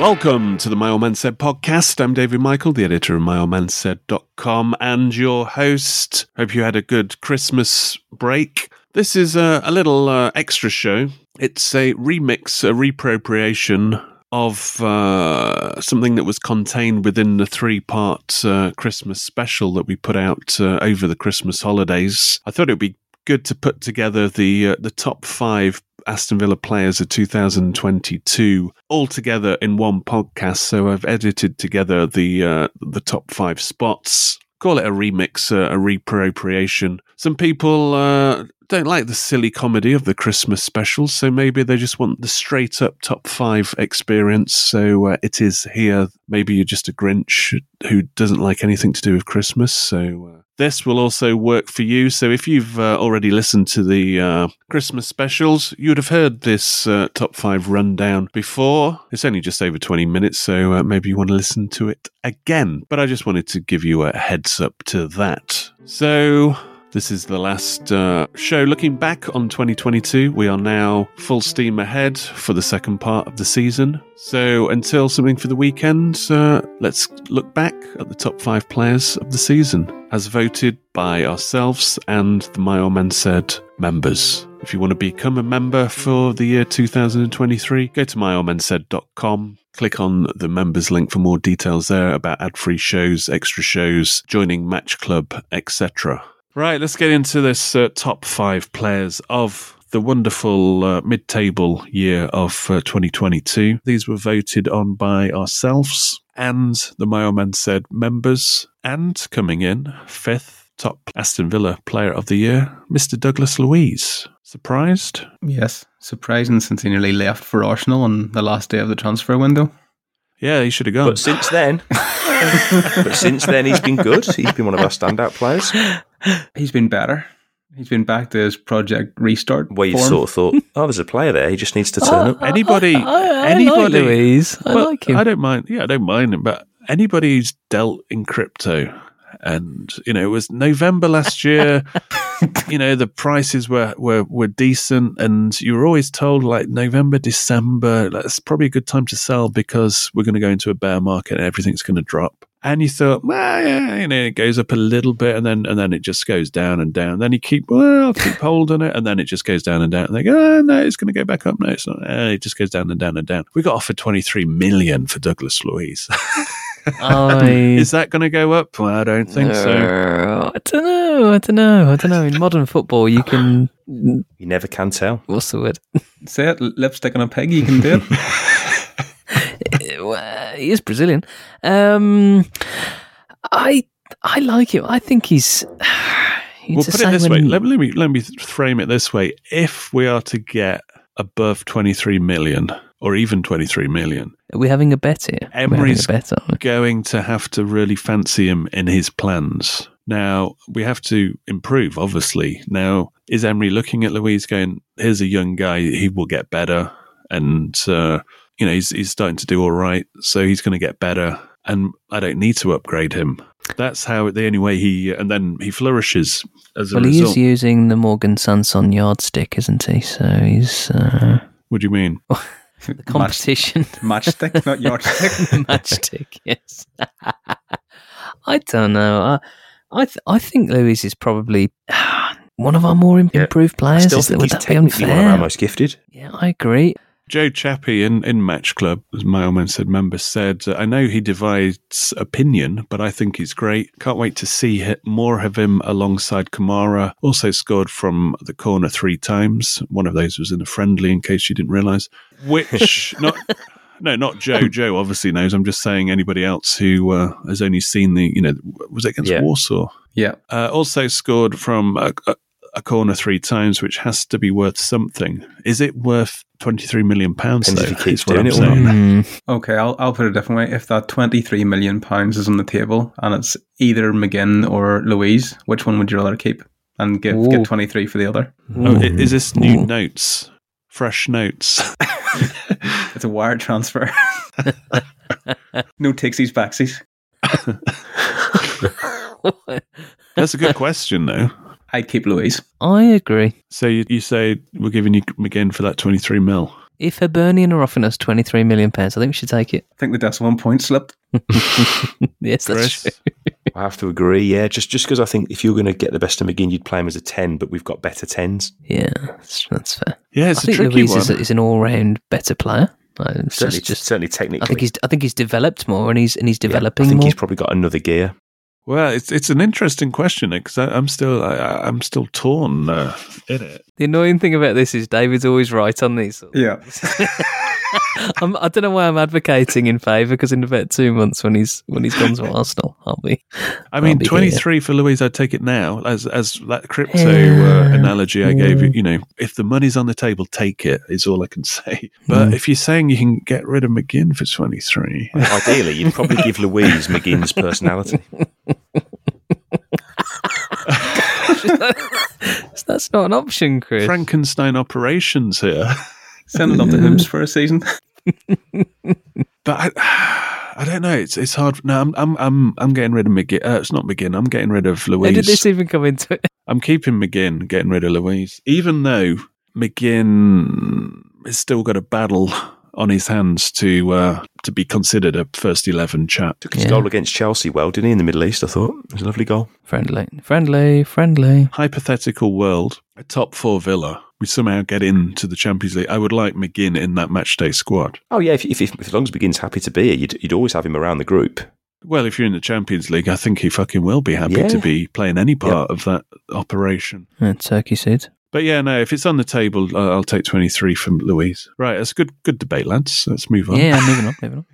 Welcome to the My Old Man Said podcast. I'm David Michael, the editor of myoldmansaid.com and your host. Hope you had a good Christmas break. This is a, a little uh, extra show. It's a remix, a reappropriation of uh, something that was contained within the three part uh, Christmas special that we put out uh, over the Christmas holidays. I thought it would be good to put together the uh, the top five Aston Villa players of 2022 all together in one podcast. So I've edited together the uh, the top five spots. Call it a remix, uh, a reappropriation. Some people uh, don't like the silly comedy of the Christmas specials, so maybe they just want the straight up top five experience. So uh, it is here. Maybe you're just a Grinch who doesn't like anything to do with Christmas. So uh, this will also work for you. So if you've uh, already listened to the uh, Christmas specials, you would have heard this uh, top five rundown before. It's only just over 20 minutes, so uh, maybe you want to listen to it again. But I just wanted to give you a heads up to that. So this is the last uh, show looking back on 2022. We are now full steam ahead for the second part of the season. So until something for the weekend, uh, let's look back at the top five players of the season as voted by ourselves and the My Old Man Said members. If you want to become a member for the year 2023, go to myoldmansaid.com. Click on the members link for more details there about ad free shows, extra shows, joining Match Club, etc. Right, let's get into this uh, top five players of the wonderful uh, mid table year of uh, 2022. These were voted on by ourselves and the My Old Man Said members. And coming in fifth, top Aston Villa player of the year, Mr. Douglas Luiz. Surprised? Yes, surprising since he nearly left for Arsenal on the last day of the transfer window. Yeah, he should have gone. But since then, but since then he's been good. He's been one of our standout players. He's been better. He's been back to his project restart. Where you form. sort of thought, oh, there's a player there. He just needs to turn oh, up. anybody, I, I anybody, like Luiz. I Well, like him. I don't mind. Yeah, I don't mind him. But anybody who's dealt in crypto, and you know, it was November last year. you know, the prices were, were were decent, and you were always told like November, December, that's probably a good time to sell because we're going to go into a bear market and everything's going to drop. And you thought, well, yeah, you know, it goes up a little bit, and then and then it just goes down and down. Then you keep, well, keep hold on it, and then it just goes down and down. And they go, oh, no, it's going to go back up. No, it's not. Eh, it just goes down and down and down. We got offered twenty three million for Douglas Luiz. I, Is that going to go up? Well, I don't think so. Uh, I don't know. I don't know. I don't know. In modern football, you can. You never can tell. What's the word? Say it, lipstick on a pig, you can do it. Well, he is Brazilian. Um, I I like him. I think he's. We'll put it this way. Let let me let me frame it this way. If we are to get above twenty three million, or even twenty three million, Are we having a bet here? Emery's a bet, going to have to really fancy him in his plans. Now, we have to improve, obviously. Now, is Emery looking at Luiz going, here's a young guy, he will get better. And, uh, you know, he's, he's starting to do all right. So he's going to get better. And I don't need to upgrade him. That's how the only way he and then he flourishes as a Well, he result. is using the Morgan Sanson yardstick, isn't he? So he's uh, what do you mean? the competition Matchstick, not yardstick. matchstick. Yes. I don't know. I I, th- I think Luiz is probably one of our more im- Yeah. improved I players. still think he's technically one of our most gifted. Yeah, I agree. Joe Chappie in, in Match Club, as my said, member said, I know he divides opinion, but I think he's great. Can't wait to see more of him alongside Kamara. Also scored from the corner three times. One of those was in a friendly, in case you didn't realise. Which, not. No, not Joe. Joe obviously knows. I'm just saying anybody else who uh, has only seen the, you know, was it against Yeah. Warsaw? yeah. Uh, also scored from a, a, a corner three times, which has to be worth something. Is it worth twenty three million pounds? Though, if he keeps is what I'm doing it or not. Mm, Okay, I'll I'll put it a different way. If that twenty three million pounds is on the table and it's either McGinn or Luiz, which one would you rather keep and give Ooh. get twenty three for the other? Oh, is this new Ooh. notes? Fresh notes. It's a wire transfer. no takesies backsies. That's a good question, though. I'd keep Luiz. I agree. So you, you say we're giving you McGinn for that twenty three mil? If Hibernian are offering us twenty three million pounds, I think we should take it. I think the decimal one point slipped. yes, that's true. I have to agree. Yeah, just just because I think if you're going to get the best of McGinn, you'd play him as a ten, but we've got better tens. Yeah, that's, that's fair. Yeah, it's I a think tricky Luiz one. is, is an all round better player. Certainly, just, just certainly technically. I think he's I think he's developed more and he's and he's Yeah, developing I think more. he's probably got another gear. Well, it's it's an interesting question because I'm still I, I'm still torn uh, in it. The annoying thing about this is David's always right on these. Yeah. I'm, I don't know why I'm advocating in favour because in about two months when he's when he's gone to Arsenal, I'll be. I mean, be here. 23 for Luiz, I'd take it now. As as that crypto uh, Yeah. analogy I gave you, you know, if the money's on the table, take it, is all I can say. But Mm. if you're saying you can get rid of McGinn for 23, Ideally, you'd probably give Luiz McGinn's personality. That's not an option, Chris. Frankenstein operations here. Send it up to Hibs for a season. But I, I don't know. It's it's hard. No, I'm I'm I'm I'm getting rid of McGinn. Uh, it's not McGinn. I'm getting rid of How did this even come into it? I'm keeping McGinn, getting rid of Luiz, even though McGinn has still got a battle on his hands to uh, to be considered a first eleven chap. Took his Yeah. goal against Chelsea well, didn't he, in the Middle East? I thought it was a lovely goal. Friendly, friendly, friendly. Hypothetical world, a top four Villa. We somehow get into the Champions League. I would like McGinn in that matchday squad. Oh yeah, if, if, if as long as McGinn's happy to be here, you'd, you'd always have him around the group. Well, if you're in the Champions League, I think he fucking will be happy Yeah. to be playing any part of that operation. Uh, turkey seed. But yeah, no, if it's on the table, uh, I'll take 23 from Luiz. Right, that's a good good debate, lads. Let's move on. Yeah, moving on, moving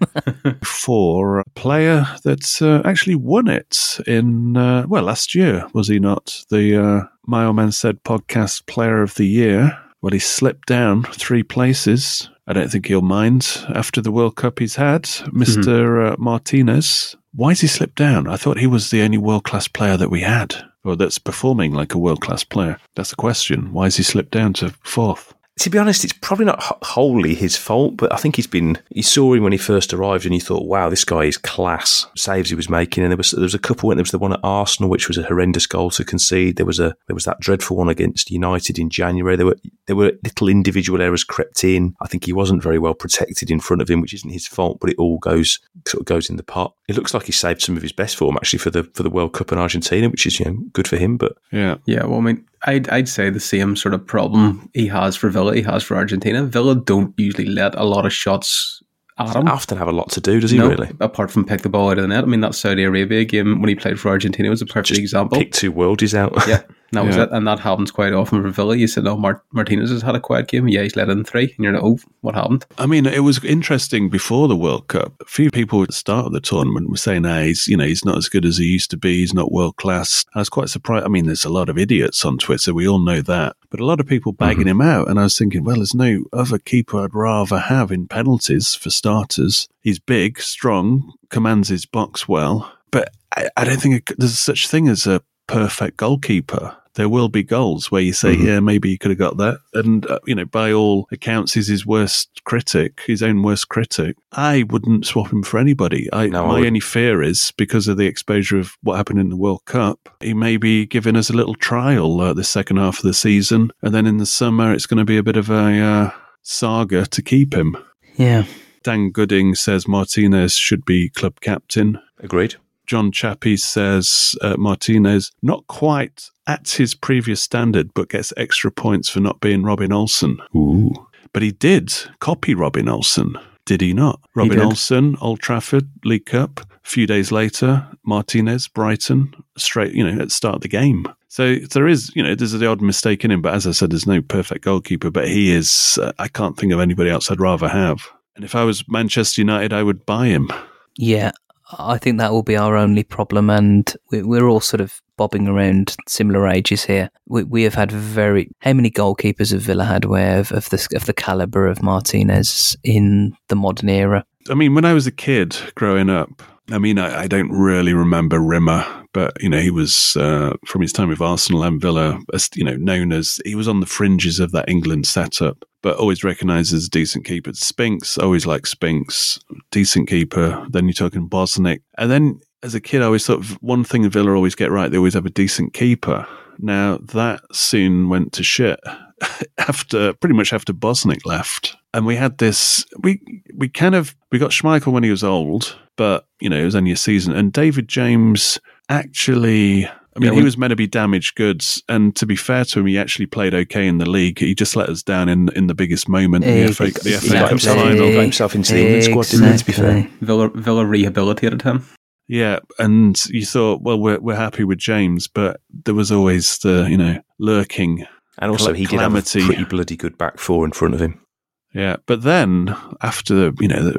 on. For a player that uh, actually won it in, uh, well, last year, was he not? The uh, My Old Man Said podcast player of the year. Well, he slipped down three places. I don't think he'll mind after the World Cup he's had. mister uh, Martinez. Why has he slipped down? I thought he was the only world class player that we had, or that's performing like a world class player. That's the question. Why has he slipped down to fourth? To be honest, it's probably not wholly his fault, but I think he's been. You saw him when he first arrived, and you thought, "Wow, this guy is class." Saves he was making, and there was there was a couple. When there was the one at Arsenal, which was a horrendous goal to concede. There was a there was that dreadful one against United in January. There were there were little individual errors crept in. I think he wasn't very well protected in front of him, which isn't his fault, but it all goes sort of goes in the pot. It looks like he saved some of his best form actually for the for the World Cup in Argentina, which is you know good for him. But Yeah. Yeah, well, I mean, I'd, I'd say the same sort of problem he has for Villa, he has for Argentina. Villa don't usually let a lot of shots at him. often have a lot to do, does he No, really? apart from pick the ball out of the net. I mean, that Saudi Arabia game when he played for Argentina was a perfect Just example. Pick two worldies out. Yeah, that was it. And that happens quite often for Villa. You said, oh, Mart- Martinez has had a quiet game. Yeah, he's let in three. And you're like, oh, what happened? I mean, it was interesting before the World Cup. A few people at the start of the tournament were saying, "Ah, he's you know he's not as good as he used to be. He's not world class." I was quite surprised. I mean, there's a lot of idiots on Twitter. We all know that, but a lot of people bagging him out. And I was thinking, well, there's no other keeper I'd rather have in penalties for starters. He's big, strong, commands his box well, but I, I don't think it, there's such thing as a perfect goalkeeper. there will be goals where you say, Mhm. yeah, maybe he could have got that. And, uh, you know, by all accounts, he's his worst critic, his own worst critic. I wouldn't swap him for anybody. I, No, my wouldn't. only fear is because of the exposure of what happened in the World Cup, he may be giving us a little trial uh, the second half of the season. And then in the summer, it's going to be a bit of a uh, saga to keep him. Yeah. Dan Gooding says Martinez should be club captain. Agreed. John Chappie says uh, Martinez not quite at his previous standard, but gets extra points for not being Robin Olsen. Ooh. But he did copy Robin Olsen, did he not? Robin did. Olsen, Old Trafford, League Cup. A few days later, Martinez, Brighton, straight, you know, at the start of the game. So there is, you know, there's the odd mistake in him, but as I said, there's no perfect goalkeeper, but he is, uh, I can't think of anybody else I'd rather have. And if I was Manchester United, I would buy him. Yeah, I think that will be our only problem, and we- we're all sort of bobbing around similar ages here. We, we have had very how many goalkeepers have Villa had where of, of the of the caliber of Martinez in the modern era? I mean, when I was a kid growing up, I mean, I, I don't really remember Rimmer, but you know, he was uh, from his time with Arsenal and Villa, you know, known as he was on the fringes of that England setup, but always recognizes a decent keeper. Spinks, always like Spinks, decent keeper. Then you're talking Bosnich, and then as a kid, I always thought of one thing Villa always get right: they always have a decent keeper. Now that soon went to shit after pretty much after Bosnich left, and we had this. We we kind of we got Schmeichel when he was old, but you know it was only a season. And David James actually. I mean, Yeah, he was meant to be damaged goods, and to be fair to him, he actually played okay in the league. He just let us down in in the biggest moment, the FA, the He FA got Cup himself, final. he got himself into the England squad, didn't he, to be fair? Villa, Villa rehabilitated him. Yeah, and you thought, well, we're we're happy with James, but there was always the you know lurking And also, Cal- he did have a pretty bloody good back four in front of him. Yeah, but then after you know,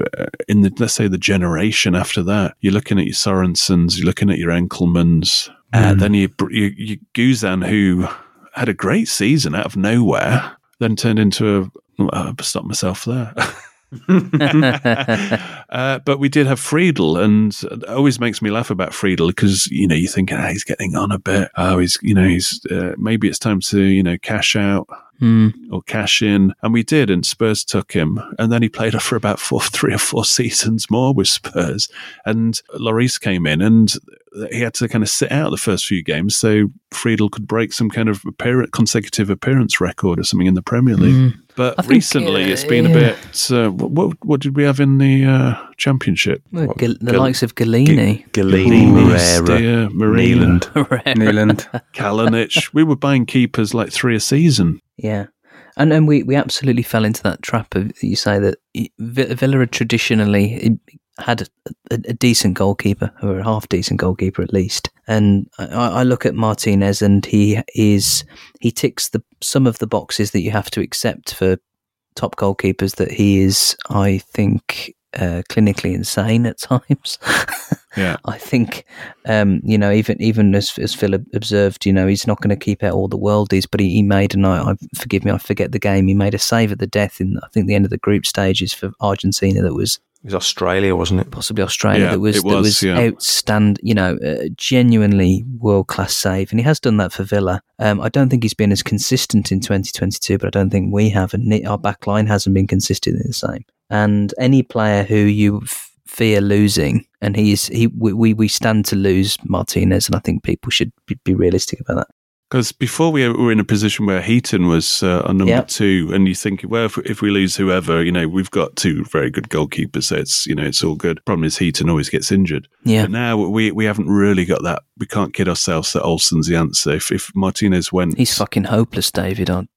in the let's say the generation after that, you're looking at your Sorensens, you're looking at your Enckelmans, and then you you, you Guzan, who had a great season out of nowhere, then turned into a. I'll stop myself there. uh, but we did have Friedel, and it always makes me laugh about Friedel because you know you think ah, he's getting on a bit. Oh, he's you know he's uh, maybe it's time to you know cash out Hmm. or cash in, and we did, and Spurs took him, and then he played for about four, three or four seasons more with Spurs, and Lloris came in, and he had to kind of sit out the first few games so Friedel could break some kind of appearance, consecutive appearance record or something in the Premier League. But I think, recently, uh, it's been a bit. Uh, what what did we have in the uh, championship? Well, What, Gal- the Gal- likes of Gollini. Gollini, Moreira, Moreira, Marina, Nyland. Kalinic. we were buying keepers like three a season. Yeah. And and we, we absolutely fell into that trap of you say that Vi- Villa traditionally had a, a, a decent goalkeeper or a half decent goalkeeper at least. And I, I look at Martinez and he is he ticks the some of the boxes that you have to accept for top goalkeepers. That he is, I think, uh, clinically insane at times. Yeah. I think, um, you know, even even as as Phil observed, you know, he's not going to keep out all the worldies, but he, he made and I, I forgive me, I forget the game. He made a save at the death in I think the end of the group stages for Argentina. That was It was Australia, wasn't it? possibly Australia. Yeah, that was it that was, was yeah. outstand. You know, uh, genuinely world class save, and he has done that for Villa. Um, I don't think he's been as consistent in 2022, but I don't think we have, and our back line hasn't been consistently the same. And any player who you f- fear losing, and he's he we, we we stand to lose Martinez, and I think people should be, be realistic about that. Because before we were in a position where Heaton was uh, on number Yeah. two, and you think, well, if, if we lose whoever, you know, we've got two very good goalkeepers, so it's you know it's all good. Problem is Heaton always gets injured. Yeah, But now we we haven't really got that. We can't kid ourselves that Olsen's the answer. If if Martinez went, he's fucking hopeless, David. I'm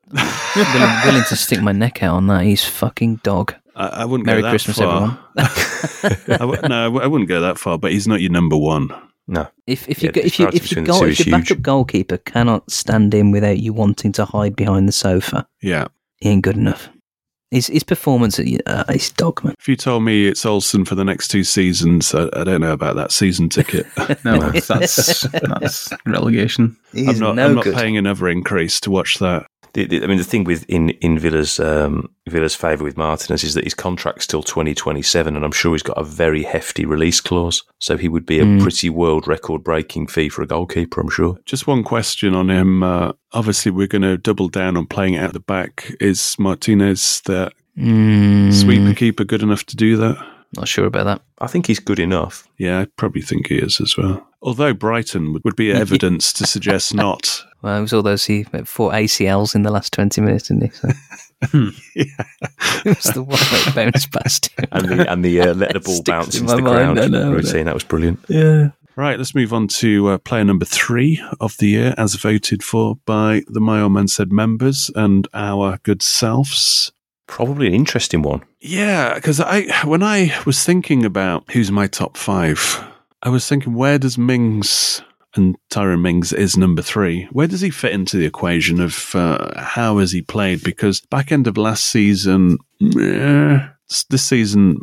willing, willing to stick my neck out on that. He's fucking dog. I, I wouldn't Merry go that Christmas, far. I w- no, I w- I wouldn't go that far. But he's not your number one. No. If if Yeah, you go, if you if your between goal, if your huge. backup goalkeeper cannot stand in without you wanting to hide behind the sofa, Yeah. he ain't good enough. His his performance, uh, he's dog. If you told me it's Olsen for the next two seasons, I, I don't know about that season ticket. No, that's, that's, that's relegation. He's I'm not. no I'm not good. paying another increase to watch that. The, the, I mean, the thing with in in Villa's um, Villa's favour with Martinez is that his contract's till twenty twenty seven, and I'm sure he's got a very hefty release clause, so he would be a Mm. pretty world record breaking fee for a goalkeeper. I'm sure. Just one question on him. Uh, obviously, we're going to double down on playing out the back. Is Martinez the Mm, sweeper keeper good enough to do that? Not sure about that. I think he's good enough. Yeah, I probably think he is as well. Although Brighton would, would be evidence to suggest not. Well, it was all those he four ACLs in the last twenty minutes, didn't he? So it was the one that bounced past him. And the and the uh, let the ball bounce in into the mind, ground I know, I know. routine that was brilliant. Yeah. Right, let's move on to uh, player number three of the year, as voted for by the My Old Man Said members and our good selves. Probably an interesting one. Yeah, because I when I was thinking about who's my top five, I was thinking where does Mings and Tyrone Mings is number three. Where does he fit into the equation of uh, how has he played? Because back end of last season, eh, this season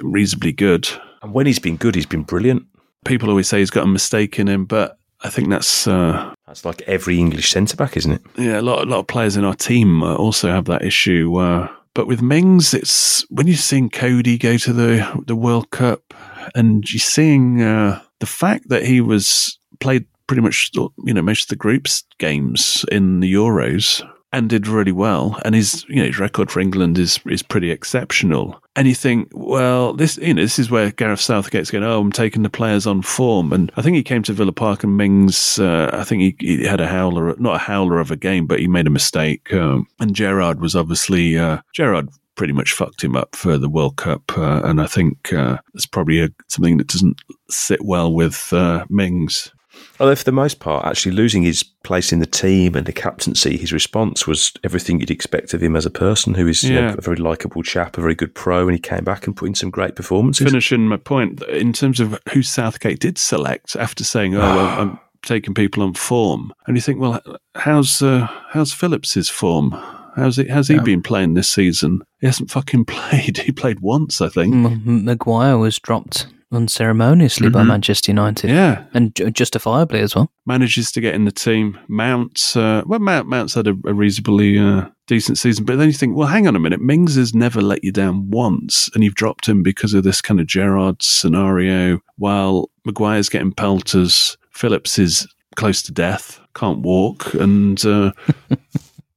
reasonably good. And when he's been good, he's been brilliant. People always say he's got a mistake in him, but I think that's uh, That's like every English centre back, isn't it? yeah. A lot, a lot of players in our team uh, also have that issue. Uh, but with Mings, it's when you're seeing Coady go to the the World Cup, and you're seeing uh, the fact that he was played pretty much you know most of the groups games in the Euros and did really well, and his you know his record for England is is pretty exceptional. And you think, well, this you know this is where Gareth Southgate's going. Oh, I'm taking the players on form, and I think he came to Villa Park and Mings. Uh, I think he, he had a howler, not a howler of a game, but he made a mistake. Um, and Gerrard was obviously uh, Gerrard pretty much fucked him up for the World Cup, uh, and I think uh, it's probably a, something that doesn't sit well with uh, Mings. Although, for the most part, actually losing his place in the team and the captaincy, his response was everything you'd expect of him as a person who is you know, a very likable chap, a very good pro, and he came back and put in some great performances. finishing my point in terms of who Southgate did select after saying, "Oh, well, I'm taking people on form," and you think, well, how's uh, how's Phillips's form? How's he how's he Yeah. been playing this season? He hasn't fucking played. He played once, I think. M- M- Maguire was dropped unceremoniously by Mhm. Manchester United, Yeah, and ju- justifiably as well. manages to get in the team. Mount, uh, well, Mount Mount's had a, a reasonably uh, decent season, but then you think, well, hang on a minute, Mings has never let you down once, and you've dropped him because of this kind of Gerrard scenario. While Maguire's getting pelters, Phillips is close to death, can't walk, and uh, I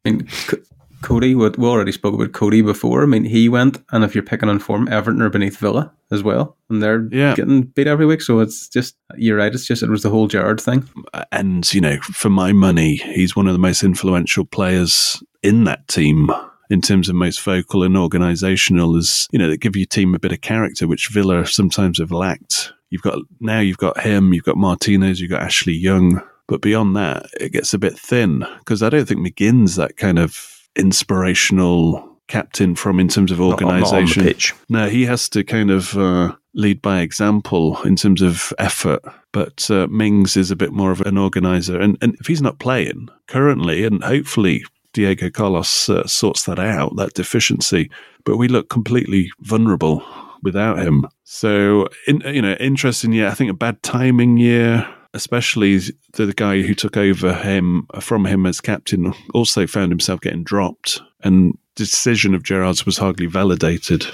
mean, Coady, we we already spoke about Coady before. I mean, he went, and if you're picking on form, Everton are beneath Villa as well, and they're Yeah. getting beat every week. So it's just you're right. It's just it was the whole Gerrard thing. and you know, for my money, he's one of the most influential players in that team in terms of most vocal and organisational. As you know, that give your team a bit of character, which Villa sometimes have lacked. You've got now, you've got him, you've got Martinez, you've got Ashley Young, but beyond that, it gets a bit thin because I don't think McGinn's that kind of inspirational captain from in terms of Not- not on the organisation. pitch. No, he has to kind of uh, lead by example in terms of effort. But uh, Mings is a bit more of an organizer. And, and if he's not playing currently, and hopefully Diego Carlos uh, sorts that out, that deficiency, but we look completely vulnerable without him. So, in, you know, interesting year. I think a bad timing year. Especially the, guy who took over him from him as captain also found himself getting dropped, and the decision of Gerrard's was hardly validated.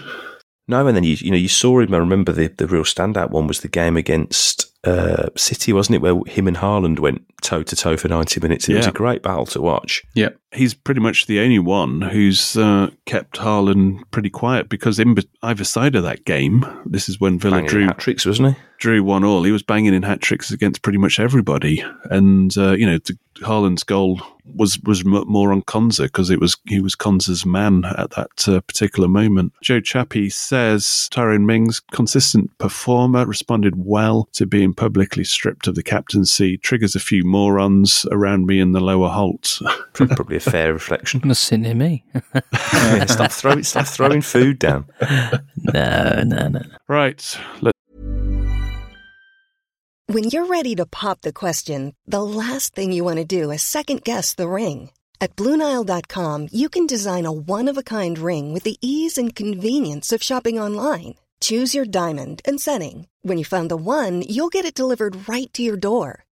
No, and then you you know you saw him. I remember the the real standout one was the game against uh, City, wasn't it? Where him and Haaland went toe to toe for ninety minutes. It was a great battle to watch. Yeah, he's pretty much the only one who's uh, kept Haaland pretty quiet because in be- either side of that game, this is when Villa Banging drew hat tricks, wasn't he? drew one all. He was banging in hat tricks against pretty much everybody, and uh, you know the, Haaland's goal was was m- more on Konsa because it was he was Konsa's man at that uh, particular moment. Joe Chappie says Tyrone Mings, consistent performer, responded well to being publicly stripped of the captaincy. Triggers a few morons around me in the lower Holte. Probably a fair reflection. Must sit near me. Yeah, stop throwing stop throwing food down. no, no, no. right, let When you're ready to pop the question, the last thing you want to do is second guess the ring. At Bluenile.com, you can design a one of a kind ring with the ease and convenience of shopping online. Choose your diamond and setting. When you find the one, you'll get it delivered right to your door.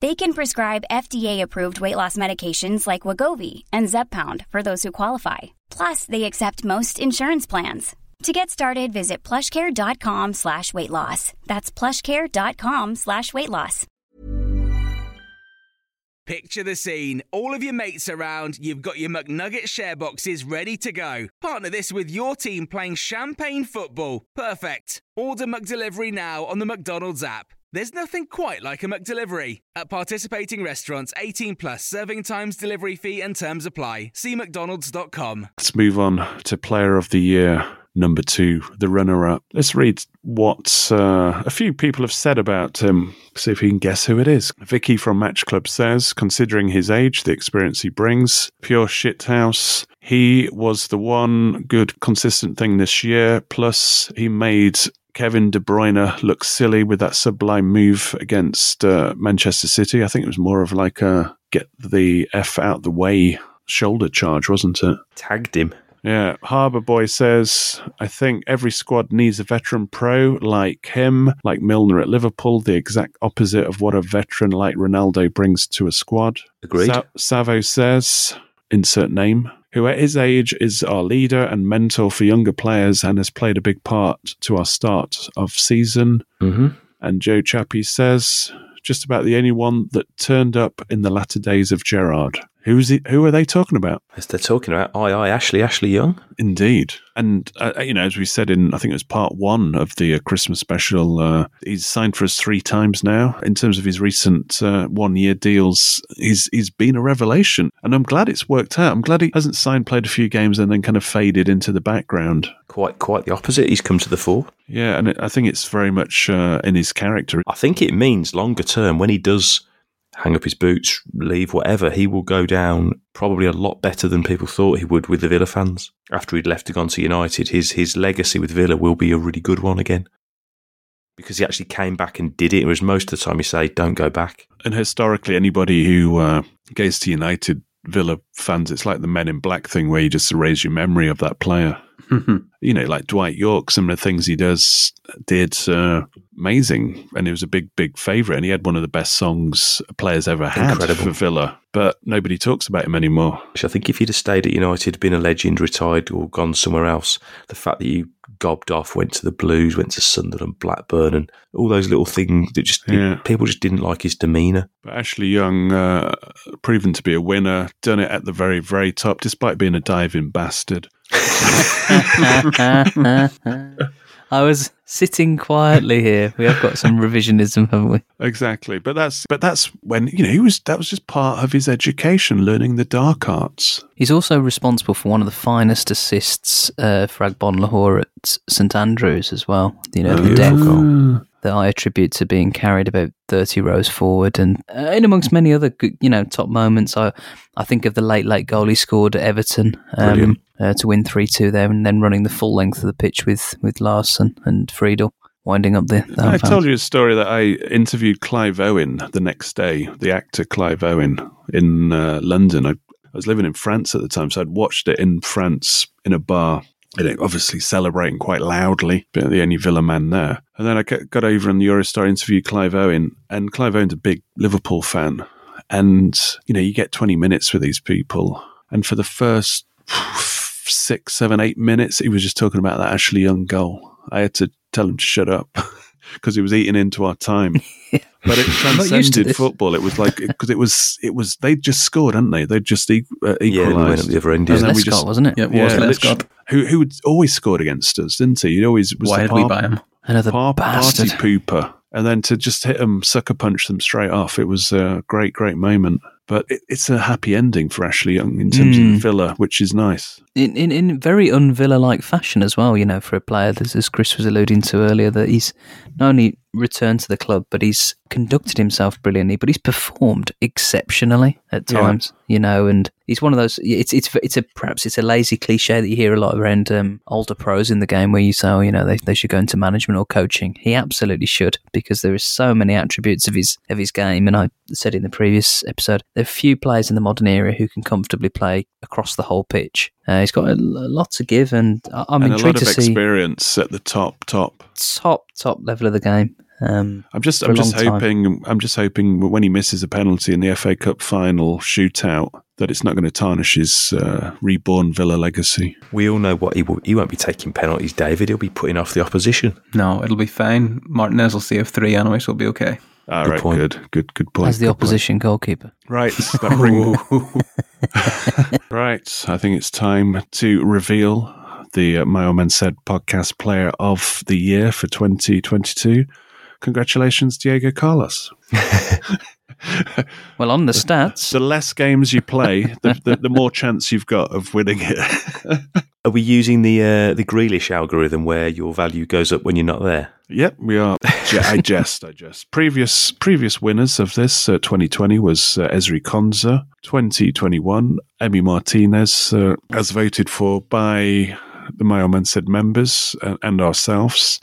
They can prescribe FDA-approved weight loss medications like Wegovy and Zepbound for those who qualify. Plus, they accept most insurance plans. To get started, visit plushcare.com slash weight loss. That's plushcare.com slash weight loss. Picture the scene. All of your mates around, you've got your McNugget share boxes ready to go. Partner this with your team playing champagne football. Perfect. Order McDelivery now on the McDonald's app. There's nothing quite like a McDelivery. At participating restaurants, 18 plus serving times, delivery fee, and terms apply. See McDonald's.com. Let's move on to Player of the Year number two, the runner up. Let's read what uh, a few people have said about him. See if you can guess who it is. Vicky from Match Club says, considering his age, the experience he brings, pure shithouse. He was the one good, consistent thing this year. Plus, he made Kevin De Bruyne look silly with that sublime move against uh, Manchester City. I think it was more of like a get the F out the way shoulder charge, wasn't it? Tagged him. Yeah, Harbour Boy says, I think every squad needs a veteran pro like him, like Milner at Liverpool, the exact opposite of what a veteran like Ronaldo brings to a squad. Agreed. Sa- Savo says, insert name, who at his age is our leader and mentor for younger players and has played a big part to our start of season. Mm-hmm. And Joe Chappie says, just about the only one that turned up in the latter days of Gerrard. Who's he, who are they talking about? As they're talking about, I, I, Ashley, Ashley Young. Indeed. And, uh, you know, as we said in, I think it was part one of the uh, Christmas special, uh, he's signed for us three times now. In terms of his recent uh, one year deals, he's, he's been a revelation. And I'm glad it's worked out. I'm glad he hasn't signed, played a few games, and then kind of faded into the background. Quite, quite the opposite. He's come to the fore. Yeah. And it, I think it's very much uh, in his character. I think it means longer term when he does hang up his boots, leave, whatever, he will go down probably a lot better than people thought he would with the Villa fans. After he'd left to gone to United, his his legacy with Villa will be a really good one again. Because he actually came back and did it, whereas most of the time you say, don't go back. And historically, anybody who uh, goes to United Villa fans, it's like the Men in Black thing where you just erase your memory of that player. you know, like Dwight Yorke, some of the things he does did uh, amazing, and it was a big, big favorite. And he had one of the best songs a player's ever had Incredible. for Villa, but nobody talks about him anymore. I think if he'd have stayed at United, been a legend, retired, or gone somewhere else, the fact that you gobbed off, went to the Blues, went to Sunderland, and Blackburn, and all those little things that just Yeah. people just didn't like his demeanour. But Ashley Young, uh, proven to be a winner, done it at the very, very top, despite being a diving bastard. I was sitting quietly here. We have got some revisionism, haven't we? Exactly, but that's but that's when you know he was that was just part of his education, learning the dark arts. He's also responsible for one of the finest assists uh, for Agbonlahor at St Andrews as well. You know, the Beautiful. death that I attribute to being carried about 30 rows forward. And uh, in amongst many other, you know, top moments, I, I think of the late, late goal he scored at Everton um, uh, to win 3 2 there and then running the full length of the pitch with, with Larson and Winding up the. the I told you a story that I interviewed Clive Owen the next day, the actor Clive Owen in uh, London. I, I was living in France at the time, so I'd watched it in France in a bar. You know, obviously celebrating quite loudly, being the only Villa man there. And then I got over and the Eurostar interviewed Clive Owen, and Clive Owen's a big Liverpool fan. And, you know, you get 20 minutes with these people. And for the first six, seven, eight minutes, he was just talking about that Ashley Young goal. I had to tell him to shut up because he was eating into our time. But it I'm used to transcended football. It was like because it was it was they just scored, hadn't they? They just e- uh, Yeah, equalised. up the other end. It Yeah. then we Lescott, just- wasn't it? Yeah, it was Yeah, Lescott. who who had always scored against us, didn't he? He always was Why the did we par- buy him? Another par- party pooper, and then to just hit them, sucker punch them straight off. It was a great, great moment. But it, it's a happy ending for Ashley Young in terms Mm. of Villa, which is nice. in, in, in very un-Villa like fashion as well, you know, for a player, as, as Chris was alluding to earlier, that he's not only returned to the club, but he's conducted himself brilliantly. But he's performed exceptionally at Yeah. times, you know. And he's one of those. It's it's it's a perhaps it's a lazy cliche that you hear a lot around um, older pros in the game, where you say, oh, you know, they they should go into management or coaching. He absolutely should because there is so many attributes of his of his game. And I said in the previous episode, there are few players in the modern era who can comfortably play across the whole pitch. Uh, he's got a, a lot to give, and I- I'm and a lot intrigued of to see experience at the top, top. top top level of the game. Um, I'm just, I'm just long time. hoping, I'm just hoping when he misses a penalty in the FA Cup final shootout that it's not going to tarnish his uh, reborn Villa legacy. We all know what he will. He won't be taking penalties, David. He'll be putting off the opposition. No, it'll be fine. Martinez will save three anyway, so it'll be okay. All Good right, point. good, good, good point. as the good point. opposition goalkeeper. Right, that bring, right. I think it's time to reveal the uh, My Old Man Said podcast player of the year for 2022. Congratulations, Diego Carlos. Well, on the stats, The less games you play, the, the, the more chance you've got of winning it. Are we using the uh, the Grealish algorithm where your value goes up when you're not there? Yep, we are. I jest, I jest. Previous previous winners of this uh, 2020 was uh, Ezri Konsa. 2021, Emi Martinez, uh, as voted for by the My Old Man Said members uh, and ourselves,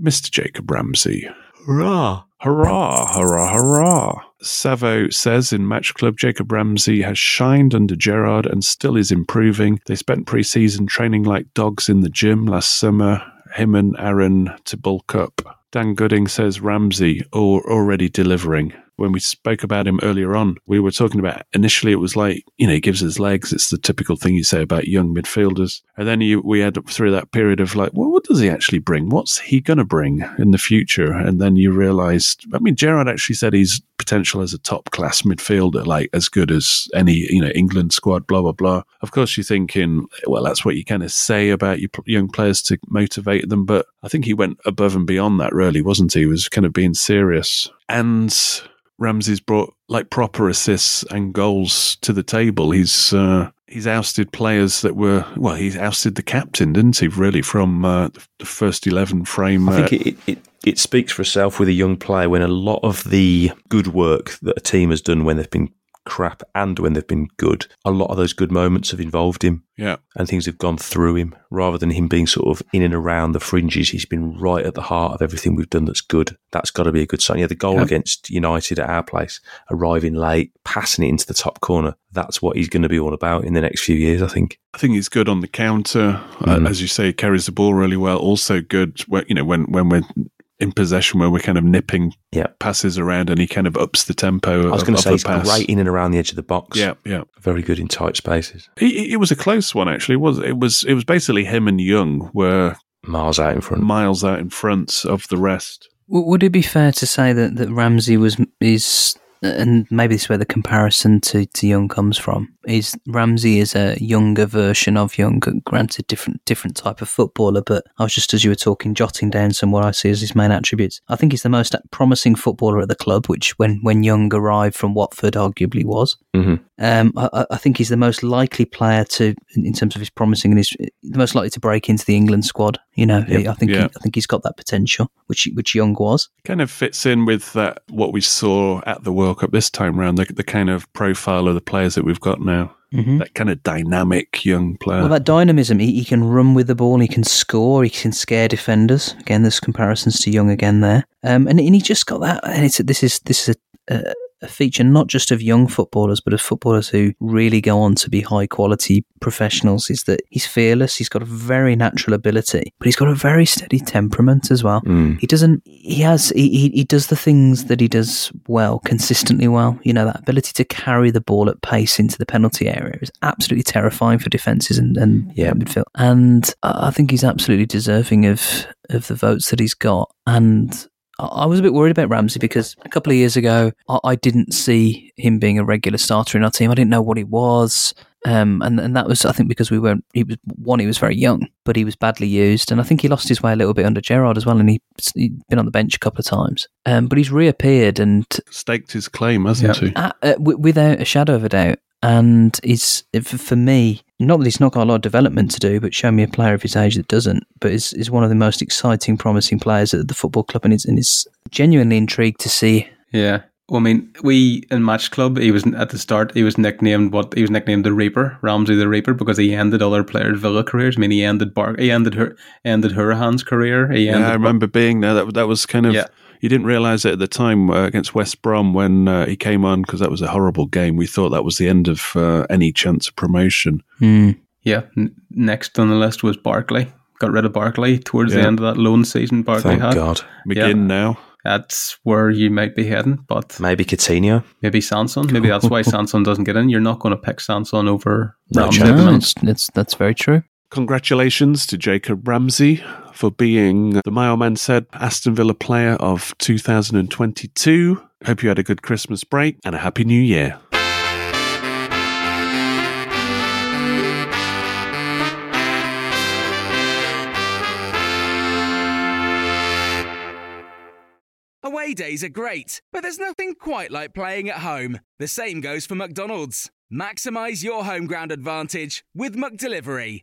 Mr. Jacob Ramsey. Hurrah! Hurrah, hurrah, hurrah. Savo says in Match Club, Jacob Ramsey has shined under Gerrard and still is improving. They spent pre season training like dogs in the gym last summer, him and Aaron to bulk up. Dan Gooding says Ramsey al- already delivering. When we spoke about him earlier on, we were talking about initially it was like, you know, he gives his legs. It's the typical thing you say about young midfielders. And then you, we had through that period of like, well, what does he actually bring? What's he going to bring in the future? And then you realized, I mean, Gerrard actually said he's potential as a top class midfielder, like as good as any, you know, England squad, blah, blah, blah. Of course, you're thinking, well, that's what you kind of say about your young players to motivate them. But I think he went above and beyond that, really, wasn't he? He was kind of being serious. And Ramsey's brought like proper assists and goals to the table. He's uh, he's ousted players that were well. He's ousted the captain, didn't he? Really, from uh, the first eleven frame. I uh, think it, it, it, it speaks for itself with a young player when a lot of the good work that a team has done when they've been crap and when they've been good, a lot of those good moments have involved him yeah, and things have gone through him rather than him being sort of in and around the fringes. He's been right at the heart of everything we've done that's good. That's got to be a good sign. Yeah, the goal Yeah. against United at our place, arriving late, passing it into the top corner. That's what he's going to be all about in the next few years, I think. I think he's good on the counter. Uh, Mm. as you say, he carries the ball really well. Also good, when, you know, when when we're in possession, where we're kind of nipping Yeah. passes around, and he kind of ups the tempo. I was going to say the he's pass. great in and around the edge of the box. Yeah, yeah. Very good in tight spaces. It, it was a close one actually. It was it was it was basically him and Young were Miles out in front. miles out in front of the rest. Would it be fair to say that, that Ramsey was is and maybe this is where the comparison to, to Young comes from is Ramsey is a younger version of Young, granted different different type of footballer, but I was just as you were talking jotting down some what I see as his main attributes. I think he's the most promising footballer at the club, which when when Young arrived from Watford arguably was. hmm Um, I, I- think he's the most likely player to, in in terms of his promising, and he's the most likely to break into the England squad. You know, Yep. I think Yeah. he, I think he's got that potential, which which Young was. Kind of fits in with that what we saw at the World Cup this time round. The, the kind of profile of the players that we've got now. Mm-hmm. That kind of dynamic young player. Well, that dynamism, he, he can run with the ball, he can score, he can scare defenders. Again, there's comparisons to Young again there, um, and, and he just got that. And it's this is this is a, a, a feature not just of young footballers, but of footballers who really go on to be high quality professionals. Is that he's fearless, he's got a very natural ability, but he's got a very steady temperament as well. Mm. He doesn't. He has. He, he he does the things that he does well, consistently well. You know that ability to carry the ball at pace into the penalty area is absolutely terrifying for defenses and and Yeah. midfield. And I I think he's absolutely deserving of of the votes that he's got. And I I was a bit worried about Ramsey because a couple of years ago I, I didn't see him being a regular starter in our team. I didn't know what he was. Um, and and that was I think because we weren't he was one he was very young but he was badly used and I think he lost his way a little bit under Gerrard as well and he he'd been on the bench a couple of times um, but he's reappeared and Staked his claim, hasn't Yeah. he? uh, uh, wi- without a shadow of a doubt and he's for me not that he's not got a lot of development to do, but show me a player of his age that doesn't. But is is one of the most exciting, promising players at the football club, and is and is genuinely intrigued to see. Yeah. Well, I mean, we in Match Club, he was at the start. He was nicknamed what? He was nicknamed the Reaper, Ramsey the Reaper, because he ended other players' Villa careers. I mean, he ended Bar, he ended her, ended Hourihane's career. He yeah, I remember being there. That that was kind of. Yeah. You didn't realise it at the time uh, against West Brom when uh, he came on because that was a horrible game. We thought that was the end of uh, any chance of promotion. Yeah. N- next on the list was Barkley. Got rid of Barkley towards the end of that loan season. Barkley Thank had. God. McGinn Yeah. now. That's where you might be heading, but Maybe Coutinho. maybe Sanson. Maybe that's why Sanson doesn't get in. You're not going to pick Sanson over No Ramsey chance. No, it's, it's, that's very true. Congratulations to Jacob Ramsey for being the My Old Man Said Aston Villa player of 2022. Hope you had a good Christmas break and a happy new year. Away days are great, but there's nothing quite like playing at home. The same goes for McDonald's. Maximize your home ground advantage with McDelivery.